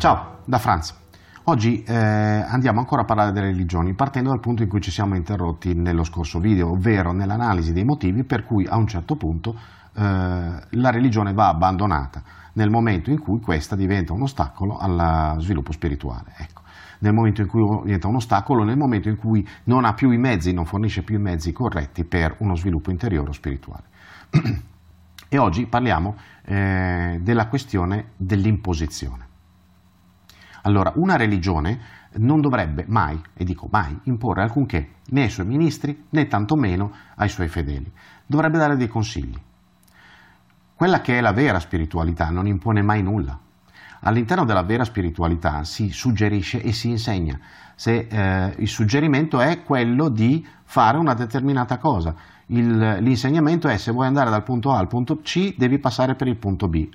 Ciao, da Franz. Oggi eh, andiamo ancora a parlare delle religioni, partendo dal punto in cui ci siamo interrotti nello scorso video, ovvero nell'analisi dei motivi per cui a un certo punto eh, la religione va abbandonata, nel momento in cui questa diventa un ostacolo al sviluppo spirituale. Ecco. Nel momento in cui diventa un ostacolo, nel momento in cui non ha più i mezzi, non fornisce più i mezzi corretti per uno sviluppo interiore o spirituale. e oggi parliamo eh, della questione dell'imposizione. Allora, una religione non dovrebbe mai, e dico mai, imporre alcunché né ai suoi ministri né tantomeno ai suoi fedeli. Dovrebbe dare dei consigli. Quella che è la vera spiritualità non impone mai nulla. All'interno della vera spiritualità si suggerisce e si insegna. Se eh, il suggerimento è quello di fare una determinata cosa, il, l'insegnamento è se vuoi andare dal punto A al punto C devi passare per il punto B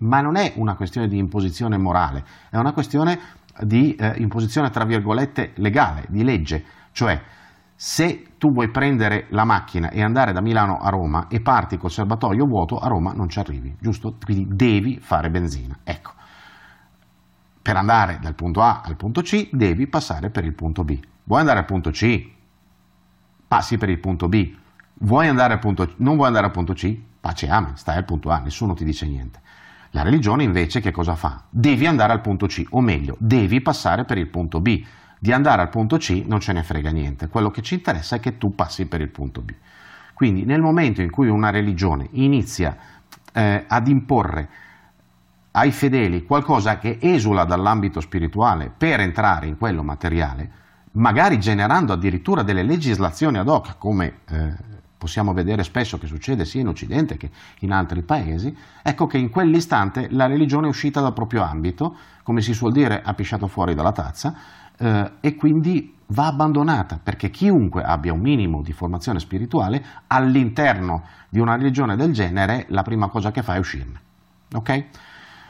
ma non è una questione di imposizione morale, è una questione di eh, imposizione tra virgolette legale, di legge, cioè se tu vuoi prendere la macchina e andare da Milano a Roma e parti col serbatoio vuoto, a Roma non ci arrivi, giusto? Quindi devi fare benzina. Ecco, per andare dal punto A al punto C devi passare per il punto B. Vuoi andare al punto C? Passi per il punto B. Vuoi andare al punto, non vuoi andare al punto C? Pace amen, stai al punto A, nessuno ti dice niente. La religione invece che cosa fa? Devi andare al punto C, o meglio, devi passare per il punto B. Di andare al punto C non ce ne frega niente, quello che ci interessa è che tu passi per il punto B. Quindi nel momento in cui una religione inizia eh, ad imporre ai fedeli qualcosa che esula dall'ambito spirituale per entrare in quello materiale, magari generando addirittura delle legislazioni ad hoc, come eh, possiamo vedere spesso che succede sia in Occidente che in altri paesi, ecco che in quell'istante la religione è uscita dal proprio ambito, come si suol dire, ha pisciato fuori dalla tazza, eh, e quindi va abbandonata, perché chiunque abbia un minimo di formazione spirituale all'interno di una religione del genere, la prima cosa che fa è uscirne. Ok?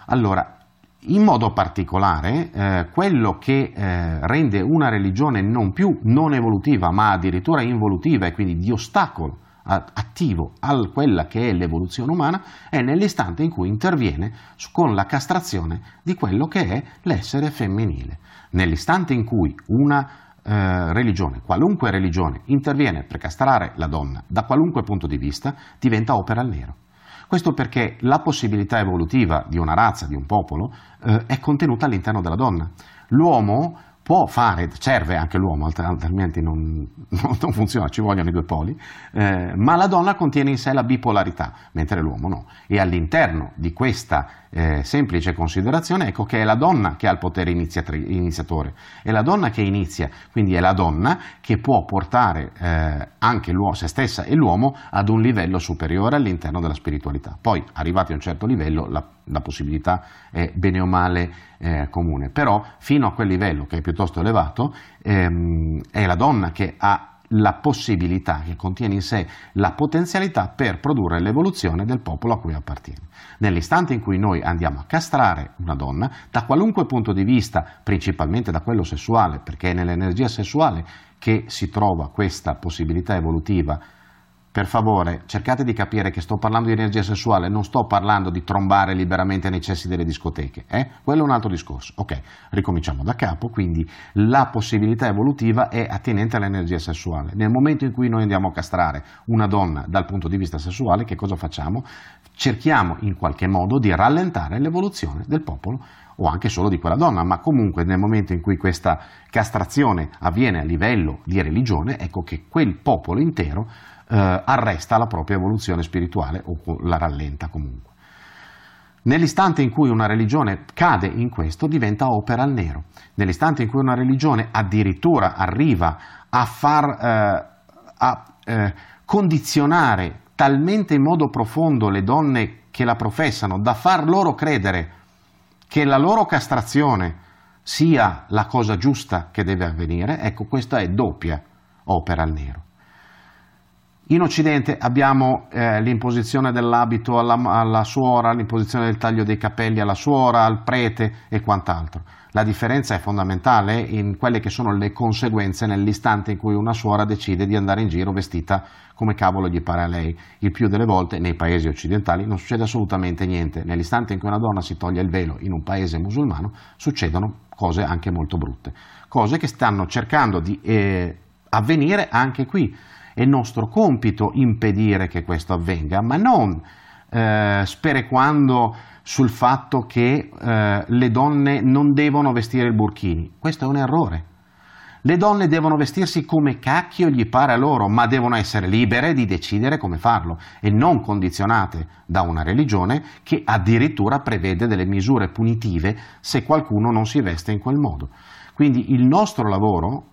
Allora, in modo particolare, eh, quello che eh, rende una religione non più non evolutiva, ma addirittura involutiva e quindi di ostacolo attivo a quella che è l'evoluzione umana, è nell'istante in cui interviene con la castrazione di quello che è l'essere femminile. Nell'istante in cui una eh, religione, qualunque religione, interviene per castrare la donna da qualunque punto di vista, diventa opera al nero. Questo perché la possibilità evolutiva di una razza, di un popolo, eh, è contenuta all'interno della donna. L'uomo può fare, serve anche l'uomo, altrimenti non, non, funziona, ci vogliono i due poli, eh, ma la donna contiene in sé la bipolarità, mentre l'uomo no. E all'interno di questa eh, semplice considerazione, ecco che è la donna che ha il potere iniziatore, è la donna che inizia, quindi è la donna che può portare eh, anche se stessa e l'uomo ad un livello superiore all'interno della spiritualità. Poi, arrivati a un certo livello, la, la possibilità è bene o male eh, comune, però fino a quel livello che è piuttosto elevato, ehm, è la donna che ha la possibilità, che contiene in sé la potenzialità per produrre l'evoluzione del popolo a cui appartiene. Nell'istante in cui noi andiamo a castrare una donna, da qualunque punto di vista, principalmente da quello sessuale, perché è nell'energia sessuale che si trova questa possibilità evolutiva per favore, cercate di capire che sto parlando di energia sessuale, non sto parlando di trombare liberamente nei cessi delle discoteche, eh? quello è un altro discorso. Ok, ricominciamo da capo, quindi la possibilità evolutiva è attinente all'energia sessuale. Nel momento in cui noi andiamo a castrare una donna dal punto di vista sessuale, che cosa facciamo? Cerchiamo in qualche modo di rallentare l'evoluzione del popolo o anche solo di quella donna, ma comunque nel momento in cui questa castrazione avviene a livello di religione, ecco che quel popolo intero eh, arresta la propria evoluzione spirituale o la rallenta comunque. Nell'istante in cui una religione cade in questo diventa opera al nero, nell'istante in cui una religione addirittura arriva a far eh, a, eh, condizionare talmente in modo profondo le donne che la professano da far loro credere che la loro castrazione sia la cosa giusta che deve avvenire, ecco questa è doppia opera al nero In Occidente abbiamo eh, l'imposizione dell'abito alla, alla, suora, l'imposizione del taglio dei capelli alla suora, al prete e quant'altro. La differenza è fondamentale in quelle che sono le conseguenze nell'istante in cui una suora decide di andare in giro vestita come cavolo gli pare a lei. Il più delle volte nei paesi occidentali non succede assolutamente niente. Nell'istante in cui una donna si toglie il velo in un paese musulmano succedono cose anche molto brutte, cose che stanno cercando di eh, avvenire anche qui è nostro compito impedire che questo avvenga, ma non eh, sperequando sul fatto che eh, le donne non devono vestire il burkini. Questo è un errore. Le donne devono vestirsi come cacchio gli pare a loro, ma devono essere libere di decidere come farlo e non condizionate da una religione che addirittura prevede delle misure punitive se qualcuno non si veste in quel modo. Quindi il nostro lavoro,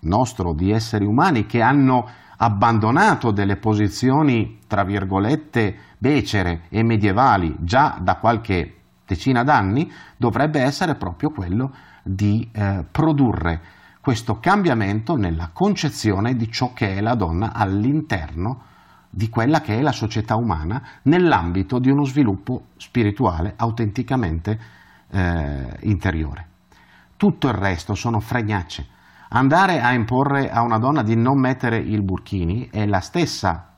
nostro di esseri umani che hanno abbandonato delle posizioni, tra virgolette, becere e medievali già da qualche decina d'anni, dovrebbe essere proprio quello di eh, produrre questo cambiamento nella concezione di ciò che è la donna all'interno di quella che è la società umana nell'ambito di uno sviluppo spirituale autenticamente eh, interiore. Tutto il resto sono fregnacce, Andare a imporre a una donna di non mettere il burkini è la stessa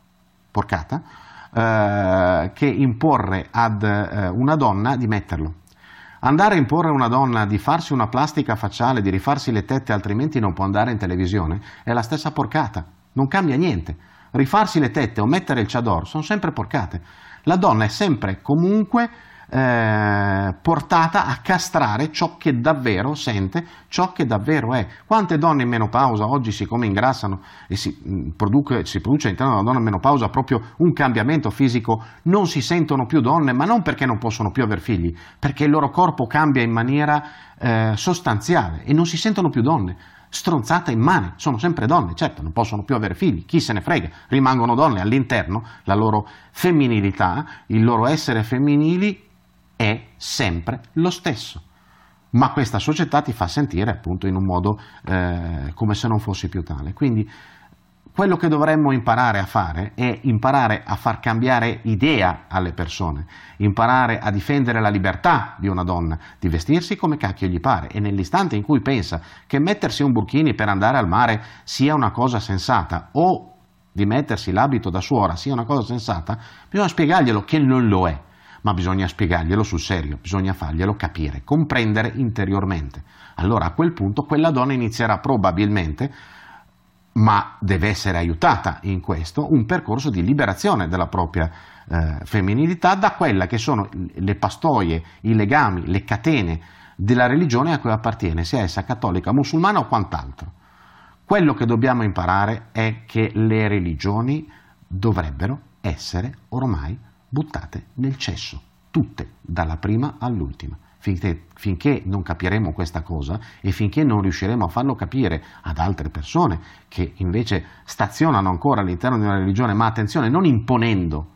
porcata eh, che imporre ad eh, una donna di metterlo. Andare a imporre a una donna di farsi una plastica facciale, di rifarsi le tette altrimenti non può andare in televisione, è la stessa porcata, non cambia niente. Rifarsi le tette o mettere il chador sono sempre porcate. La donna è sempre comunque eh, portata a castrare ciò che davvero sente, ciò che davvero è. Quante donne in menopausa oggi, siccome ingrassano e si, mm, produce, si produce all'interno della donna in menopausa proprio un cambiamento fisico, non si sentono più donne, ma non perché non possono più avere figli, perché il loro corpo cambia in maniera eh, sostanziale e non si sentono più donne stronzata immane, sono sempre donne, certo non possono più avere figli, chi se ne frega, rimangono donne all'interno, la loro femminilità, il loro essere femminili è sempre lo stesso. Ma questa società ti fa sentire appunto in un modo eh, come se non fossi più tale. Quindi quello che dovremmo imparare a fare è imparare a far cambiare idea alle persone, imparare a difendere la libertà di una donna, di vestirsi come cacchio gli pare e nell'istante in cui pensa che mettersi un burkini per andare al mare sia una cosa sensata o di mettersi l'abito da suora sia una cosa sensata, bisogna spiegarglielo che non lo è ma bisogna spiegarglielo sul serio, bisogna farglielo capire, comprendere interiormente. Allora a quel punto quella donna inizierà probabilmente, ma deve essere aiutata in questo, un percorso di liberazione della propria eh, femminilità da quella che sono le pastoie, i legami, le catene della religione a cui appartiene, sia essa cattolica, musulmana o quant'altro. Quello che dobbiamo imparare è che le religioni dovrebbero essere ormai buttate nel cesso, tutte, dalla prima all'ultima. Finché, finché, non capiremo questa cosa e finché non riusciremo a farlo capire ad altre persone che invece stazionano ancora all'interno di una religione, ma attenzione, non imponendo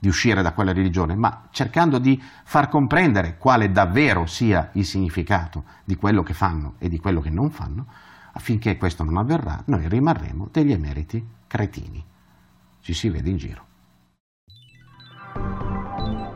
di uscire da quella religione, ma cercando di far comprendere quale davvero sia il significato di quello che fanno e di quello che non fanno, affinché questo non avverrà, noi rimarremo degli emeriti cretini. Ci si vede in giro.